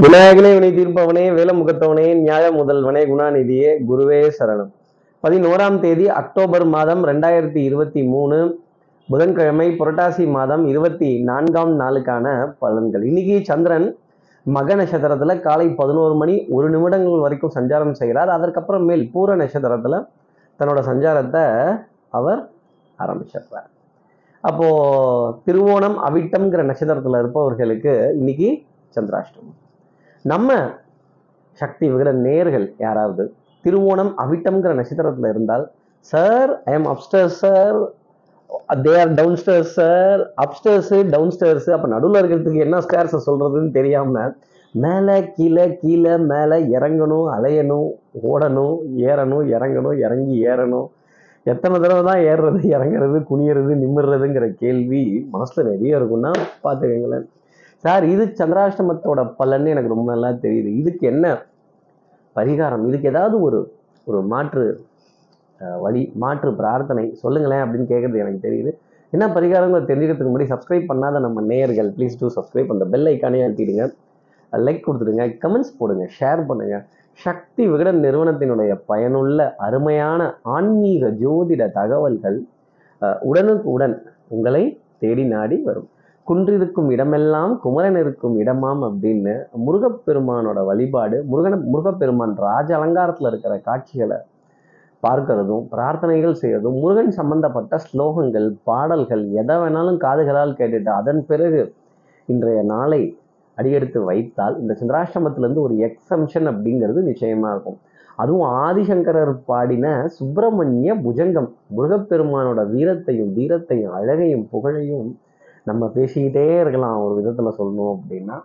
விநாயகனே வினை தீர்ப்பவனே வேலமுகத்தவனே நியாய முதல்வனே குணாநிதியே குருவே சரணம். பதினோராம் தேதி அக்டோபர் மாதம் ரெண்டாயிரத்தி இருபத்தி மூணு புதன்கிழமை புரட்டாசி மாதம் இருபத்தி நான்காம் நாளுக்கான பலன்கள். இன்னைக்கு சந்திரன் மக நட்சத்திரத்துல காலை பதினோரு மணி ஒரு நிமிடங்கள் வரைக்கும் சஞ்சாரம் செய்கிறார். அதற்கப்புறம் மேல் பூர நட்சத்திரத்துல தன்னோட சஞ்சாரத்தை அவர் ஆரம்பிச்சிடுறார். அப்போ திருவோணம் அவிட்டம்ங்கிற நட்சத்திரத்துல இருப்பவர்களுக்கு இன்னைக்கு சந்திராஷ்டமம். நம்ம சக்தி விகிட நேர்கள் யாராவது திருவோணம் அவிட்டம்ங்கிற நட்சத்திரத்தில் இருந்தால் sir I am upstairs sir they are downstairs sir upstairs downstairs அப்போ நடுவில் இருக்கிறதுக்கு என்ன ஸ்டேர்ஸை சொல்கிறதுன்னு தெரியாமல் மேலே கீழே கீழே மேலே இறங்கணும் அலையணும் ஓடணும் ஏறணும் இறங்கணும் இறங்கி ஏறணும். எத்தனை தடவை தான் ஏறுறது இறங்குறது குனியறது நிமிர்றதுங்கிற கேள்வி மனசில் நிறைய இருக்குன்னா பார்த்துக்கங்களேன். சார் இது சந்திராஷ்டமத்தோட பலன்னு எனக்கு ரொம்ப நல்லா தெரியுது. இதுக்கு என்ன பரிகாரம்? இதுக்கு ஏதாவது ஒரு ஒரு மாற்று வழி மாற்று பிரார்த்தனை சொல்லுங்களேன் அப்படின்னு கேட்குறது எனக்கு தெரியுது. என்ன பரிகாரங்களை தெரிஞ்சுக்கிறதுக்கு முன்னாடி சப்ஸ்கிரைப் பண்ணாத நம்ம நேயர்கள் ப்ளீஸ் டூ சப்ஸ்கிரைப் அந்த பெல் ஐக்கானே அழுத்திடுங்க. லைக் கொடுத்துடுங்க. கமெண்ட்ஸ் போடுங்க. ஷேர் பண்ணுங்க. சக்தி விகடன் நிறுவனத்தினுடைய பயனுள்ள அருமையான ஆன்மீக ஜோதிட தகவல்கள் உடனுக்குடன் உங்களை தேடி நாடி வரும். குன்றிருக்கும் இடமெல்லாம் குமரன் இருக்கும் இடமாம் அப்படின்னு முருகப்பெருமானோட வழிபாடு முருகன முருகப்பெருமான் ராஜ அலங்காரத்தில் இருக்கிற காட்சிகளை பார்க்கறதும் பிரார்த்தனைகள் செய்யறதும் முருகன் சம்பந்தப்பட்ட ஸ்லோகங்கள் பாடல்கள் எதை வேணாலும் காதுகளால் கேட்டுட்டு அதன் பிறகு இன்றைய நாளை அடியெடுத்து வைத்தால் இந்த சந்திராஷ்டமத்திலேருந்து ஒரு எக்ஸம்ஷன் அப்படிங்கிறது நிச்சயமாக இருக்கும். அதுவும் ஆதிசங்கரர் பாடின சுப்பிரமணிய புஜங்கம் முருகப்பெருமானோட வீரத்தையும் வீரத்தையும் அழகையும் புகழையும் நம்ம பேசிக்கிட்டே இருக்கலாம் ஒரு விதத்தில் சொல்லணும் அப்படின்னா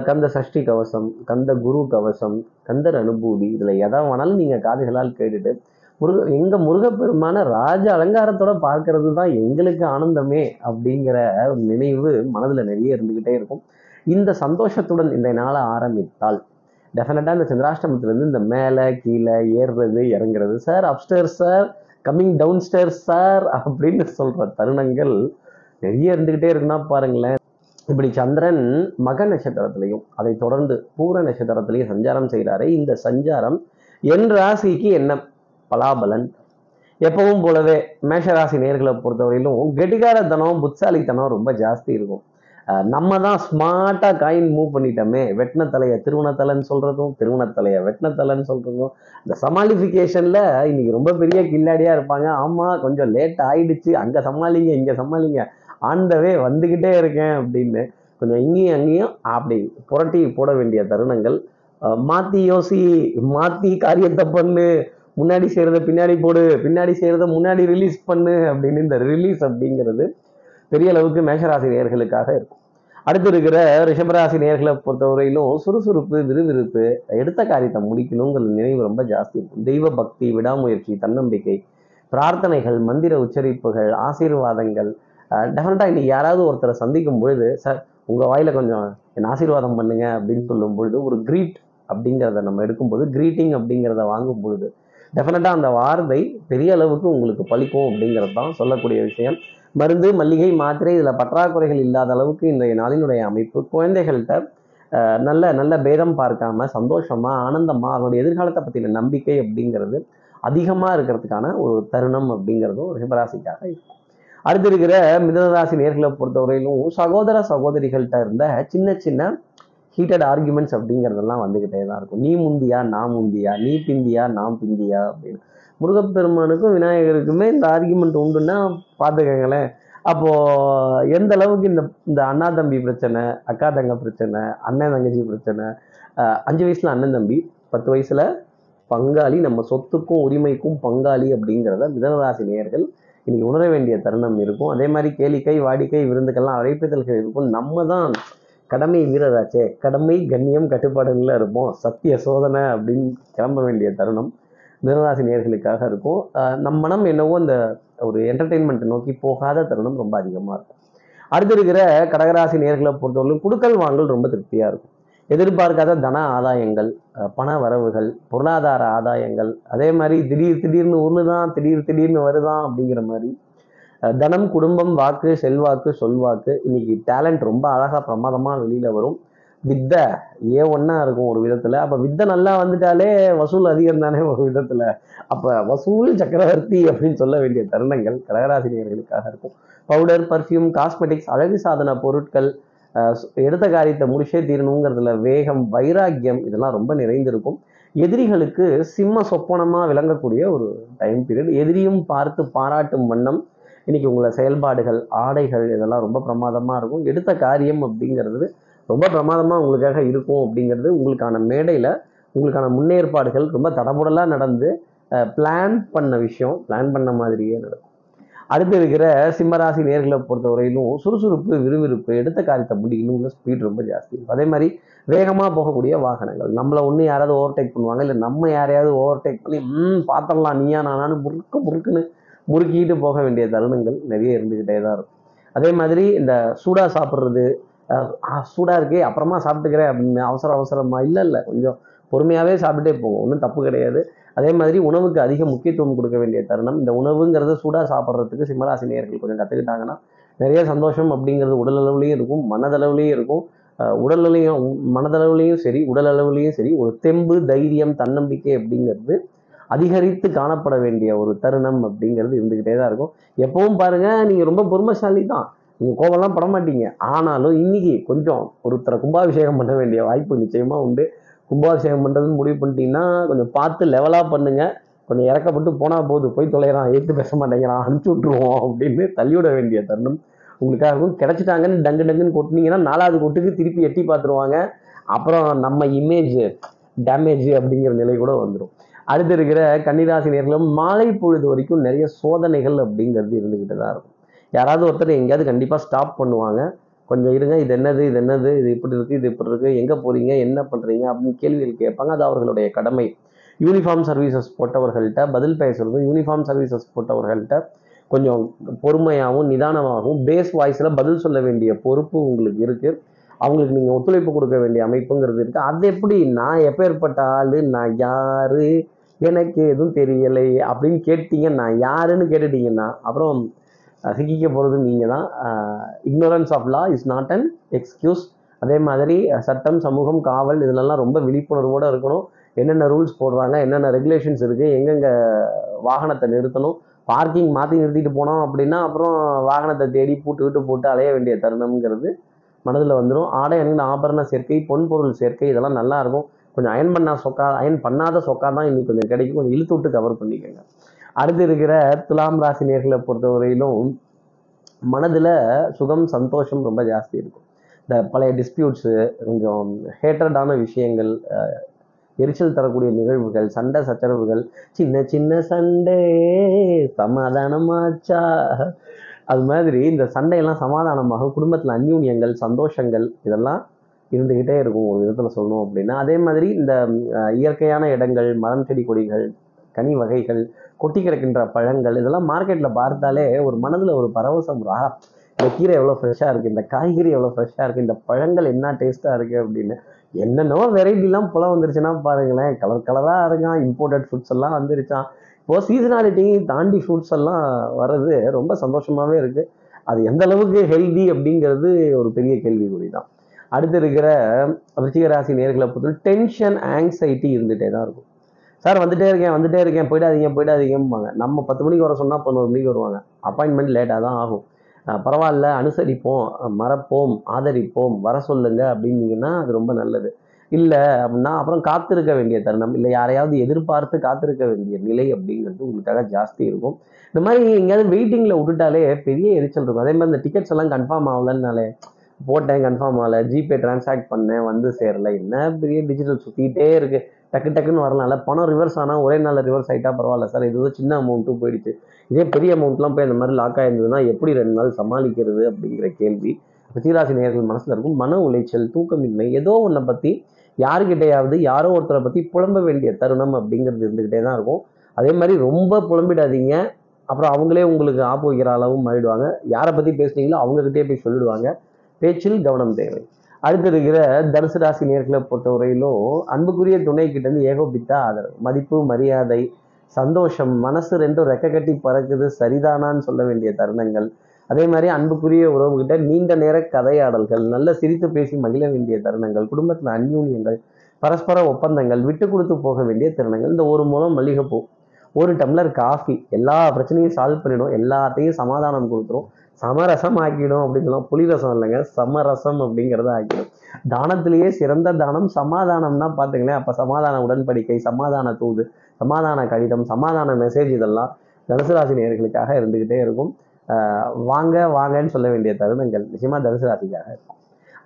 கந்த சஷ்டி கவசம் கந்த குரு கவசம் கந்தர் அனுபூதி இதில் எதை வேணாலும் நீங்கள் காதுகளால் கேட்டுட்டு முருக எங்கள் முருகப்பெருமான ராஜ அலங்காரத்தோட பார்க்கறது தான் எங்களுக்கு ஆனந்தமே அப்படிங்கிற நினைவு மனதில் நிறைய இருந்துக்கிட்டே இருக்கும். இந்த சந்தோஷத்துடன் இந்த நாளை ஆரம்பித்தால் டெஃபினட்டாக இந்த சந்திராஷ்டமத்திலேருந்து இந்த மேலே கீழே ஏறுறது இறங்குறது sir upstair sir coming down stair sir அப்படின்னு சொல்கிற தருணங்கள் பெரிய இருந்துக்கிட்டே இருக்குன்னா பாருங்களேன். இப்படி சந்திரன் மக நட்சத்திரத்திலையும் அதை தொடர்ந்து பூர நட்சத்திரத்திலையும் சஞ்சாரம் செய்கிறாரு. இந்த சஞ்சாரம் என் ராசிக்கு என்ன? பலாபலன். எப்பவும் போலவே மேஷராசி நேர்களை பொறுத்தவரையிலும் கெட்டிகாரத்தனம் புட்சாலித்தனம் ரொம்ப ஜாஸ்தி இருக்கும். நம்ம தான் ஸ்மார்ட்டாக காயின் மூவ் பண்ணிட்டோமே. வெட்டின தலையை திருவண்ணத்தலைன்னு சொல்கிறதும் திருவண்ணத்தலையை வெட்டின தலைன்னு சொல்கிறதும் இந்த சமாளிஃபிகேஷனில் இன்னைக்கு ரொம்ப பெரிய கில்லாடியாக இருப்பாங்க. ஆமாம் கொஞ்சம் லேட் ஆயிடுச்சு. அங்கே சமாளிங்க இங்கே சமாளிங்க. ஆண்டவே வந்துக்கிட்டே இருக்கேன் அப்படின்னு கொஞ்சம் இங்கேயும் அங்கேயும் அப்படி புரட்டி போட வேண்டிய தருணங்கள். மாற்றி யோசி மாற்றி காரியத்தை பண்ணு முன்னாடி செய்கிறத பின்னாடி போடு பின்னாடி செய்கிறத முன்னாடி ரிலீஸ் பண்ணு அப்படின்னு இந்த ரிலீஸ் அப்படிங்கிறது பெரிய அளவுக்கு மேஷராசி நேர்களுக்காக இருக்கும். அடுத்து இருக்கிற ரிஷபராசி நேர்களை பொறுத்தவரையிலும் சுறுசுறுப்பு விறுவிறுப்பு எடுத்த காரியத்தை முடிக்கணுங்கிற நினைவு ரொம்ப ஜாஸ்தி இருக்கும். தெய்வ பக்தி விடாமுயற்சி தன்னம்பிக்கை பிரார்த்தனைகள் மந்திர உச்சரிப்புகள் ஆசீர்வாதங்கள் டெஃபினட்டாக இன்னைக்கு யாராவது ஒருத்தரை சந்திக்கும் பொழுது சார் உங்கள் வாயில கொஞ்சம் என் ஆசீர்வாதம் பண்ணுங்க அப்படின்னு சொல்லும் பொழுது ஒரு க்ரீட் அப்படிங்கிறத நம்ம எடுக்கும்போது க்ரீட்டிங் அப்படிங்கிறத வாங்கும் பொழுது டெஃபினட்டாக அந்த வார்த்தை பெரிய அளவுக்கு உங்களுக்கு பழிக்கும் அப்படிங்கிறது தான் சொல்லக்கூடிய விஷயம். மருந்து மல்லிகை மாத்திரை இதில் பற்றாக்குறைகள் இல்லாத அளவுக்கு இன்றைய நாளினுடைய அமைப்பு. குழந்தைகள்கிட்ட நல்ல நல்ல பேதம் பார்க்காம சந்தோஷமாக ஆனந்தமாக அவனுடைய எதிர்காலத்தை பற்றின நம்பிக்கை அப்படிங்கிறது அதிகமாக இருக்கிறதுக்கான ஒரு தருணம் அப்படிங்கிறதும் ரிஷபராசிக்காக இருக்கும். அடுத்து இருக்கிற மிதனராசி நேர்களை பொறுத்தவரையிலும் சகோதர சகோதரிகள்கிட்ட இருந்த சின்ன சின்ன ஹீட்டட் ஆர்குமெண்ட்ஸ் அப்படிங்கிறதெல்லாம் வந்துக்கிட்டே தான் இருக்கும். நீ முந்தியா நான் முந்தியா நீ பிந்தியா நான் பிந்தியா அப்படின்னு. முருகப்பெருமானுக்கும் விநாயகருக்குமே இந்த ஆர்குமெண்ட் உண்டுன்னா பார்த்துக்கங்களேன். அப்போது எந்த அளவுக்கு இந்த இந்த அண்ணா தம்பி பிரச்சனை அக்கா தங்க பிரச்சனை அண்ணன் தங்கச்சி பிரச்சனை அஞ்சு வயசில் அண்ணன் தம்பி பத்து வயசில் பங்காளி நம்ம சொத்துக்கும் உரிமைக்கும் பங்காளி அப்படிங்கிறத மிதனராசி நேயர்கள் இன்னைக்கு உணர வேண்டிய தருணம் இருக்கும். அதே மாதிரி கேளிக்கை வாடிக்கை விருந்துக்கெல்லாம் அழைப்புதல்கள் இருக்கும். நம்ம தான் கடமை வீரராச்சே. கடமை கண்ணியம் கட்டுப்பாடுகளில் இருப்போம். சத்திய சோதனை அப்படின்னு கிளம்ப வேண்டிய தருணம் மிதனராசி நேர்களுக்காக இருக்கும் நம் மனம் என்னவோ அந்த ஒரு என்டர்டெயின்மெண்ட் நோக்கி போகாத தருணம் ரொம்ப அதிகமாக இருக்கும். அடுத்து இருக்கிற கடகராசி நேர்களை பொறுத்தவரைக்கும் குடுக்கல் வாங்கல் ரொம்ப திருப்தியாக இருக்கும். எதிர்பார்க்காத தன ஆதாயங்கள் பண வரவுகள் பொருளாதார ஆதாயங்கள் அதே மாதிரி திடீர் திடீர்னு ஒன்று தான் திடீர் திடீர்னு வருதான் அப்படிங்கிற மாதிரி தனம் குடும்பம் வாக்கு செல்வாக்கு சொல்வாக்கு இன்னைக்கு டேலண்ட் ரொம்ப அழகாக பிரமாதமாக வெளியில் வரும். வித்தை ஏ ஒன்றா இருக்கும் ஒரு விதத்தில். அப்போ வித்தை நல்லா வந்துட்டாலே வசூல் அதிகம் தானே ஒரு விதத்தில். அப்போ வசூல் சக்கரவர்த்தி அப்படின்னு சொல்ல வேண்டிய தருணங்கள் கடகராசினியர்களுக்காக இருக்கும். பவுடர் பர்ஃப்யூம் காஸ்மெட்டிக்ஸ் அழகு சாதன பொருட்கள் எடுத்த காரியத்தை முடிச்சே தீரணுங்கிறதுல வேகம் வைராக்கியம் இதெல்லாம் ரொம்ப நிறைந்திருக்கும். எதிரிகளுக்கு சிம்ம சொப்பனமாக விளங்கக்கூடிய ஒரு டைம் பீரியட் எதிரியும் பார்த்து பாராட்டும் வண்ணம். இன்னைக்கு உங்களை செயல்பாடுகள் ஆடைகள் இதெல்லாம் ரொம்ப பிரமாதமாக இருக்கும். எடுத்த காரியம் அப்படிங்கிறது ரொம்ப பிரமாதமாக உங்களுக்காக இருக்கும் அப்படிங்கிறது உங்களுக்கான மேடையில் உங்களுக்கான முன்னேற்பாடுகள் ரொம்ப தடபுடலாக நடந்து பிளான் பண்ண விஷயம். பிளான் பண்ண மாதிரியே நடக்கும். அடுத்து இருக்கிற சிம்மராசி நேர்களை பொறுத்தவரையிலும் சுறுசுறுப்பு விறுவிறுப்பு எடுத்த காரியத்தை முடிக்கணுங்கிற ஸ்பீட் ரொம்ப ஜாஸ்தி. இருக்கும் அதே மாதிரி வேகமாக போகக்கூடிய வாகனங்கள். நம்மளை ஒன்று யாராவது ஓவர்டேக் பண்ணுவாங்க. இல்லை நம்ம யாரையாவது ஓவர்டேக் பண்ணி ம் பார்த்தரலாம் நீயா நானான்னு முறுக்கு முறுக்குன்னு முறுக்கிட்டு போக வேண்டிய தருணங்கள் நிறைய இருந்துக்கிட்டே தான் இருக்கும். அதே மாதிரி இந்த சூடாக சாப்பிட்றது சூடாக இருக்கே அப்புறமா சாப்பிட்டுக்கிறேன் அப்படின்னு அவசர அவசரமாக இல்லை இல்லை கொஞ்சம் பொறுமையாகவே சாப்பிட்டே போகும் ஒன்றும் தப்பு கிடையாது. அதே மாதிரி உணவுக்கு அதிக முக்கியத்துவம் கொடுக்க வேண்டிய தருணம். இந்த உணவுங்கிறத சூடாக சாப்பிட்றதுக்கு சிம்மராசி நேயர்கள் கொஞ்சம் கற்றுக்கிட்டாங்கன்னா நிறைய சந்தோஷம் அப்படிங்கிறது உடல் அளவுலேயும் இருக்கும் மனதளவுலேயும் இருக்கும். அஹ் உடல்நிலையும் மனதளவுலேயும் சரி உடல் அளவுலேயும் சரி ஒரு தெம்பு தைரியம் தன்னம்பிக்கை அப்படிங்கிறது அதிகரித்து காணப்பட வேண்டிய ஒரு தருணம் அப்படிங்கிறது இருந்துக்கிட்டே தான் இருக்கும். எப்பவும் பாருங்க நீங்கள் ரொம்ப பொறுமைசாலி தான். நீங்கள் கோவம்லாம் பட மாட்டீங்க. ஆனாலும் இன்னைக்கு கொஞ்சம் ஒருத்தரை கும்பாபிஷேகம் பண்ண வேண்டிய வாய்ப்பு நிச்சயமாக உண்டு. கும்பாபிஷேகம் பண்ணுறதுன்னு முடிவு பண்ணிட்டீங்கன்னா கொஞ்சம் பார்த்து லெவலாக பண்ணுங்கள் கொஞ்சம் இறக்கப்பட்டு போனால் போது போய் தொலைகிறான் ஏற்று பேச மாட்டேங்கிறான் அனுப்பிச்சி விட்ருவோம் அப்படின்னு தள்ளிவிட வேண்டிய தருணம். உங்களுக்காக இருக்கும். கிடைச்சிட்டாங்கன்னு டங்கு டங்குன்னு கொட்டினீங்கன்னா நாலாவது கொட்டுக்கு திருப்பி எட்டி பார்த்துருவாங்க. அப்புறம் நம்ம இமேஜ் டேமேஜ் அப்படிங்கிற நிலை கூட வந்துடும் அடுத்து இருக்கிற கன்னிராசி நேர்களும் மாலை பொழுது வரைக்கும் நிறைய சோதனைகள் அப்படிங்கிறது இருந்துக்கிட்டு தான் இருக்கும். யாராவது ஒருத்தர் எங்கேயாவது கண்டிப்பாக ஸ்டாப் பண்ணுவாங்க. கொஞ்சம் இருங்க இது என்னது இது என்னது இது இப்படி இருக்குது இது இப்படி இருக்குது எங்கே போகிறீங்க என்ன பண்ணுறீங்க அப்படின்னு கேள்விகள் கேட்பாங்க அது அவர்களுடைய கடமை. யூனிஃபார்ம் சர்வீசஸ் போட்டவர்கள்ட்ட பதில் பேசுறதும் யூனிஃபார்ம் சர்வீசஸ் போட்டவர்கள்ட்ட கொஞ்சம் பொறுமையாகவும் நிதானமாகவும் பேஸ் வாய்ஸில் பதில் சொல்ல வேண்டிய பொறுப்பு உங்களுக்கு இருக்குது அவங்களுக்கு நீங்கள் ஒத்துழைப்பு கொடுக்க வேண்டிய அமைப்புங்கிறது இருக்குது அது எப்படி? நான் எப்பேற்பட்ட ஆள் நான் யாரு எனக்கு எதுவும் தெரியலை அப்படின்னு கேட்டீங்க நான் யாருன்னு கேட்டுட்டீங்கன்னா அப்புறம் சிக்கிக்க போகிறது நீங்கள் தான் ignorance of law is not an excuse அதே மாதிரி சட்டம் சமூகம் காவல் இதுலலாம் ரொம்ப விழிப்புணர்வோடு இருக்கணும். என்னென்ன ரூல்ஸ் போடுறாங்க என்னென்ன ரெகுலேஷன்ஸ் இருக்குது எங்கெங்கே வாகனத்தை நிறுத்தணும் பார்க்கிங் மாற்றி நிறுத்திட்டு போனோம் அப்படின்னா அப்புறம் வாகனத்தை தேடி பூட்டு விட்டு போட்டு அலைய வேண்டிய தருணம்ங்கிறது மனதில் வந்துடும் ஆடை அணிந்த ஆபரண சேர்க்கை பொன் பொருள் சேர்க்கை இதெல்லாம் நல்லா இருக்கும். கொஞ்சம் அயன் பண்ணா சொக்கா அயன் பண்ணாத சொக்கா தான் இன்னைக்கு கொஞ்சம் கிடைக்கும். கொஞ்சம் இழுத்து விட்டு கவர் பண்ணிக்கோங்க. அடுத்து இருக்கிற துலாம் ராசி நேர்களை பொறுத்தவரையிலும் மனதில் சுகம் சந்தோஷம் ரொம்ப ஜாஸ்தி இருக்கும். இந்த பழைய டிஸ்பியூட்ஸு கொஞ்சம் ஹேட்டர்டான விஷயங்கள் அஹ், எரிச்சல் தரக்கூடிய நிகழ்வுகள் சண்டை சச்சரவுகள் சின்ன சின்ன சண்டை சமாதானமாச்சா? அது மாதிரி இந்த சண்டையெல்லாம் சமாதானமாக குடும்பத்தில் அந்யூன்யங்கள் சந்தோஷங்கள் இதெல்லாம் இருந்துக்கிட்டே இருக்கும் ஒரு விதத்தில் சொல்லணும் அப்படின்னா. அதே மாதிரி இந்த இயற்கையான இடங்கள் மரம் செடி கொடிகள் கனி வகைகள் கொட்டி கிடக்கின்ற பழங்கள் இதெல்லாம் மார்க்கெட்டில் பார்த்தாலே ஒரு மனதில் ஒரு பரவசம் ஆ இந்த கீரை எவ்வளோ ஃப்ரெஷ்ஷாக இருக்குது இந்த காய்கறி எவ்வளோ ஃப்ரெஷ்ஷாக இருக்குது இந்த பழங்கள் என்ன டேஸ்ட்டாக இருக்குது அப்படின்னு. என்னென்னவோ வெரைட்டிலாம் புலம் வந்துருச்சுன்னா பாருங்களேன் கலர் கலராக இருக்கான் இம்போர்ட்டட் ஃபுட்ஸ் எல்லாம் வந்துருச்சான். இப்போது சீசனாலிட்டி தாண்டி ஃப்ரூட்ஸ் எல்லாம் வர்றது ரொம்ப சந்தோஷமாகவே இருக்குது அது எந்த அளவுக்கு ஹெல்தி அப்படிங்கிறது ஒரு பெரிய கேள்விக்குறி தான் அடுத்து இருக்கிற விருச்சிக நேர்களை பொறுத்தவரை டென்ஷன் ஆங்ஸைட்டி இருந்துகிட்டே தான் இருக்கும். சார் வந்துட்டே இருக்கேன் வந்துட்டே இருக்கேன் போயிடாதீங்க போயிடாதீங்கம்பாங்க. நம்ம பத்து மணிக்கு வர சொன்னால் பதினோரு மணிக்கு வருவாங்க. அப்பாயின்மெண்ட் லேட்டாக தான் ஆகும். பரவாயில்ல அனுசரிப்போம் மறப்போம் ஆதரிப்போம் வர சொல்லுங்க அப்படின்னீங்கன்னா அது ரொம்ப நல்லது. இல்லை அப்படின்னா அப்புறம் காத்திருக்க வேண்டிய தருணம். இல்லை யாரையாவது எதிர்பார்த்து காத்திருக்க வேண்டிய நிலை அப்படிங்கிறது உங்களுக்காக ஜாஸ்தி இருக்கும். இந்த மாதிரி எங்கேயாவது வெயிட்டிங்கில் விட்டுட்டாலே பெரிய எரிச்சல் இருக்கும். அதே மாதிரி இந்த டிக்கெட்ஸ் எல்லாம் கன்ஃபார்ம் ஆகலன்னாலே போட்டேன் கன்ஃபார்ம் ஆகலை ஜிபே டிரான்சாக்ட் பண்ணேன் வந்து சேரலை. என்ன பெரிய டிஜிட்டல் சுற்றிக்கிட்டே இருக்குது டக்கு டக்குன்னு வரலாம்ல பணம் ரிவர்ஸ் ஆனால் ஒரே நாளில் ரிவர்ஸ் ஆகிட்டா பரவாயில்ல சார். இது சின்ன அமௌண்ட்டும் போயிடுச்சு. இதே பெரிய அமௌண்ட்லாம் போய் இந்த மாதிரி லாக் ஆயிருந்ததுன்னா எப்படி ரெண்டு நாள் சமாளிக்கிறது அப்படிங்கிற கேள்வி. ரிச்சிராசி நேர்கள் மனசில் இருக்கும். மன உளைச்சல் தூக்கமின்மை ஏதோ ஒன்றை பற்றி யாருக்கிட்டையாவது யாரோ ஒருத்தரை பற்றி புலம்ப வேண்டிய தருணம் அப்படிங்கிறது இருந்துக்கிட்டே தான் இருக்கும். அதே மாதிரி ரொம்ப புலம்பிடாதீங்க. அப்புறம் அவங்களே உங்களுக்கு ஆப்பு வைக்கிற அளவும் மாறிடுவாங்க. யாரை பற்றி பேசுனீங்களோ அவங்கக்கிட்டே போய் சொல்லிடுவாங்க. பேச்சில் கவனம் தேவை. அடுத்து இருக்கிற தனுசு ராசி நேர்களை பொறுத்தவரையிலும் அன்புக்குரிய துணை கிட்ட இருந்து ஏகோபித்தா ஆதரவு மதிப்பு மரியாதை சந்தோஷம் மனசு ரெண்டும் ரெக்க கட்டி பறக்குது சரிதானான்னு சொல்ல வேண்டிய தருணங்கள். அதே மாதிரி அன்புக்குரிய உறவுகிட்ட நீண்ட நேர கதையாடல்கள் நல்ல சிரித்து பேசி மகிழ வேண்டிய தருணங்கள் குடும்பத்தில் அந்யூன்யங்கள் பரஸ்பர ஒப்பந்தங்கள் விட்டு கொடுத்து போக வேண்டிய தருணங்கள். இந்த ஒரு மூலம் மல்லிகைப்பூ ஒரு டம்ளர் காஃபி எல்லா பிரச்சனையும் சால்வ் பண்ணிடும் எல்லாத்தையும் சமாதானம் கொடுத்துரும். சமரசம் ஆக்கிடும் அப்படின்னு சொல்லலாம் புளிரசம் இல்லைங்க. சமரசம் அப்படிங்கிறத ஆக்கிடும். தானத்திலேயே சிறந்த தானம் சமாதானம்னா பார்த்துங்களேன் அப்போ சமாதான உடன்படிக்கை சமாதான தூது சமாதான கடிதம் சமாதான மெசேஜ் இதெல்லாம் தனுசு ராசி நேர்களுக்காக இருந்துக்கிட்டே இருக்கும். வாங்க வாங்கன்னு சொல்ல வேண்டிய தருணங்கள் நிச்சயமாக தனுசு ராசிக்காக இருக்கும்.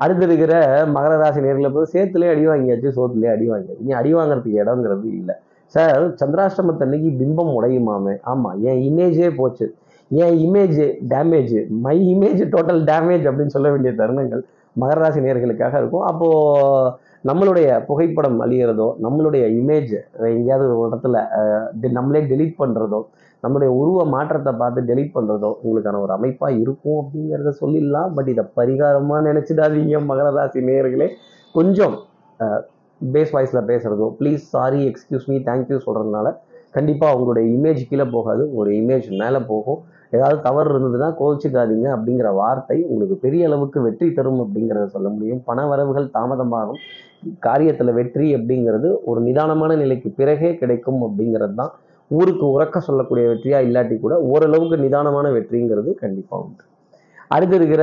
அடுத்து இருக்கிற மகர ராசி நேர்களை போது சேத்துலேயே அடி வாங்கியாச்சு சோத்துலேயே அடி வாங்கியாச்சு. இனி அடி வாங்குறதுக்கு இடங்கிறது இல்லை. சார் சந்திராஷ்டமத்தன்னைக்கு பிம்பம் உடையுமாமே? ஆமாம் என் இமேஜே போச்சு. என் image damage my image total damage அப்படின்னு சொல்ல வேண்டிய தருணங்கள் மகராசி நேர்களுக்காக இருக்கும். அப்போது நம்மளுடைய புகைப்படம் அழியிறதோ நம்மளுடைய இமேஜ் எங்கேயாவது ஒரு இடத்துல நம்மளே டெலீட் பண்ணுறதோ நம்மளுடைய உருவ மாற்றத்தை பார்த்து டெலீட் பண்ணுறதோ உங்களுக்கான ஒரு அமைப்பாக இருக்கும் அப்படிங்கிறத சொல்லிடலாம். பட் இதை பரிகாரமாக நினச்சிடாதீங்க மகர ராசி நேயர்களே கொஞ்சம் பேஸ் வாய்ஸில் பேசுகிறதோ please sorry excuse me thank you சொல்கிறதுனால கண்டிப்பாக உங்களுடைய இமேஜ் கீழே போகாது. உங்களுடைய இமேஜ் மேலே போகும். ஏதாவது தவறு இருந்ததுன்னா கோவிச்சுக்காதீங்க அப்படிங்கிற வார்த்தை உங்களுக்கு பெரிய அளவுக்கு வெற்றி தரும் அப்படிங்கிறத சொல்ல முடியும். பண வரவுகள் தாமதமாகும். காரியத்தில் வெற்றி அப்படிங்கிறது ஒரு நிதானமான நிலைக்கு பிறகே கிடைக்கும் அப்படிங்கிறது தான் ஊருக்கு உறக்க சொல்லக்கூடிய வெற்றியாக இல்லாட்டி கூட ஓரளவுக்கு நிதானமான வெற்றிங்கிறது கண்டிப்பாக உண்டு. அடுத்து இருக்கிற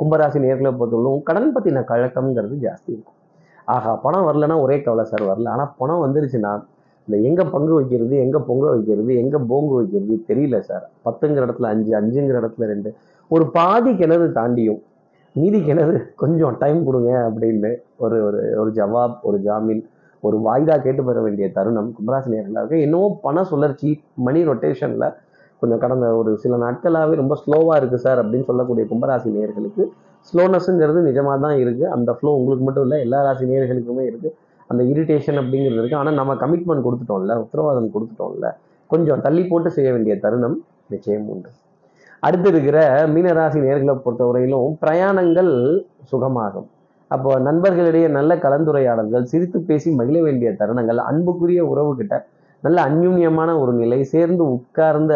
கும்பராசி நேர்களை பொறுத்தவரைக்கும் கடன் பற்றின கழக்கம்ங்கிறது ஜாஸ்தி இருக்கும். ஆஹா பணம் வரலன்னா ஒரே கவலை சார் வரல. ஆனால் பணம் வந்துருச்சுன்னா இந்த எங்கே பங்கு வைக்கிறது எங்கே பொங்க வைக்கிறது எங்கே போங்கு வைக்கிறது தெரியல சார். பத்துங்கிற இடத்துல அஞ்சு அஞ்சுங்கிற இடத்துல ரெண்டு. ஒரு பாதி கிணறு தாண்டியும் மீதி கிணறு கொஞ்சம் டைம் கொடுங்க அப்படின்னு ஒரு ஒரு ஒரு ஜவாப் ஒரு ஜாமீன் ஒரு வாய்தா கேட்டு பெற வேண்டிய தருணம். கும்பராசி நேரில் இருக்கு என்னவோ பண சுழற்சி மணி ரொட்டேஷனில் கொஞ்சம் கடந்த ஒரு சில நாட்களாகவே ரொம்ப ஸ்லோவாக இருக்குது சார் அப்படின்னு சொல்லக்கூடிய கும்பராசி நேயர்களுக்கு ஸ்லோனஸ்ங்கிறது நிஜமாக தான் இருக்குது அந்த ஃப்ளோ உங்களுக்கு மட்டும் இல்லை எல்லா ராசி நேயர்களுக்குமே இருக்குது அந்த இரிட்டேஷன் அப்படிங்கிறது இருக்குது ஆனால் நம்ம கமிட்மெண்ட் கொடுத்துட்டோம்ல உத்தரவாதம் கொடுத்துட்டோம்ல கொஞ்சம் தள்ளி போட்டு செய்ய வேண்டிய தருணம் நிச்சயம் உண்டு. அடுத்து இருக்கிற மீனராசி நேர்களை பொறுத்தவரையிலும் பிரயாணங்கள் சுகமாகும். அப்போ நண்பர்களிடையே நல்ல கலந்துரையாடல்கள் சிரித்து பேசி மகிழ வேண்டிய தருணங்கள் அன்புக்குரிய உறவுகிட்ட நல்ல அந்யூன்யமான ஒரு நிலை சேர்ந்து உட்கார்ந்த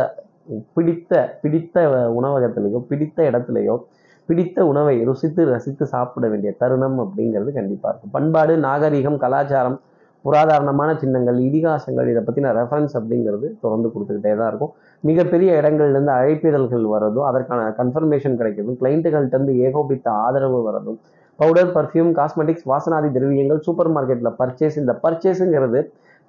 பிடித்த பிடித்த உணவகத்திலேயோ பிடித்த இடத்துலையோ பிடித்த உணவை ருசித்து ரசித்து சாப்பிட வேண்டிய தருணம் அப்படிங்கிறது கண்டிப்பாக இருக்கும். பண்பாடு நாகரிகம் கலாச்சாரம் புராதாரணமான சின்னங்கள் இதிகாசங்கள் இதை பற்றின ரெஃபரன்ஸ் அப்படிங்கிறது தொடர்ந்து கொடுத்துக்கிட்டே தான் இருக்கும். மிகப்பெரிய இடங்கள்லேருந்து அழைப்பிதழ்கள் வரதும் அதற்கான கன்ஃபர்மேஷன் கிடைக்கிறதும் கிளைண்ட்டுகள்கிட்டருந்து ஏகோபித்த ஆதரவு வரதும் பவுடர் பர்ஃப்யூம் காஸ்மெட்டிக்ஸ் வாசனாதி திரவியங்கள் சூப்பர் மார்க்கெட்டில் பர்ச்சேஸ் இந்த பர்ச்சேஸுங்கிறது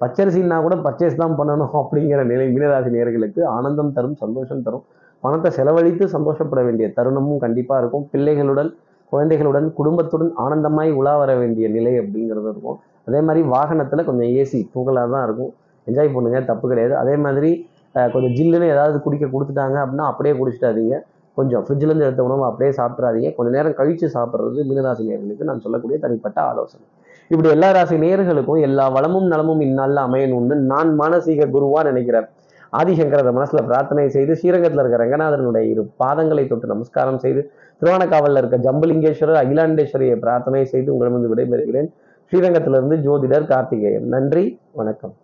பச்சரிசின்னா கூட பர்ச்சேஸ் தான் பண்ணணும் அப்படிங்கிற நிலை மீனராசி நேர்களுக்கு ஆனந்தம் தரும் சந்தோஷம் தரும். பணத்தை செலவழித்து சந்தோஷப்பட வேண்டிய தருணமும் கண்டிப்பாக இருக்கும். பிள்ளைகளுடன் குழந்தைகளுடன் குடும்பத்துடன் ஆனந்தமாய் உலா வர வேண்டிய நிலை அப்படிங்கிறது இருக்கும். அதே மாதிரி வாகனத்தில் கொஞ்சம் ஏசி தூங்கலாக தான் இருக்கும். என்ஜாய் பண்ணுங்க தப்பு கிடையாது. அதே மாதிரி கொஞ்சம் ஜில்லுன்னு ஏதாவது குடிக்க கொடுத்துட்டாங்க அப்படின்னா அப்படியே குடிச்சிட்டாதீங்க கொஞ்சம் ஃப்ரிட்ஜ்லேருந்து எடுத்த உணவு அப்படியே சாப்பிட்றாதீங்க கொஞ்சம் நேரம் கழித்து சாப்பிட்றது மீனராசி நான் சொல்லக்கூடிய தனிப்பட்ட ஆலோசனை. இப்படி எல்லா ராசி நேர்களுக்கும் எல்லா வளமும் நலமும் இந்நாளில் அமையணும்னு நான் மானசீக குருவாக நினைக்கிறேன். ஆதிசங்கரத மனசுல பிரார்த்தனை செய்து ஸ்ரீரங்கத்தில் இருக்க ரங்கநாதனுடைய இரு பாதங்களை தொட்டு நமஸ்காரம் செய்து திருவானக்காவலில் இருக்க ஜம்புலிங்கேஸ்வரர் அகிலாண்டேஸ்வரியை பிரார்த்தனை செய்து உங்களிடமிருந்து விடைபெறுகிறேன். ஸ்ரீரங்கத்திலிருந்து ஜோதிடர் கார்த்திகேயன். நன்றி வணக்கம்.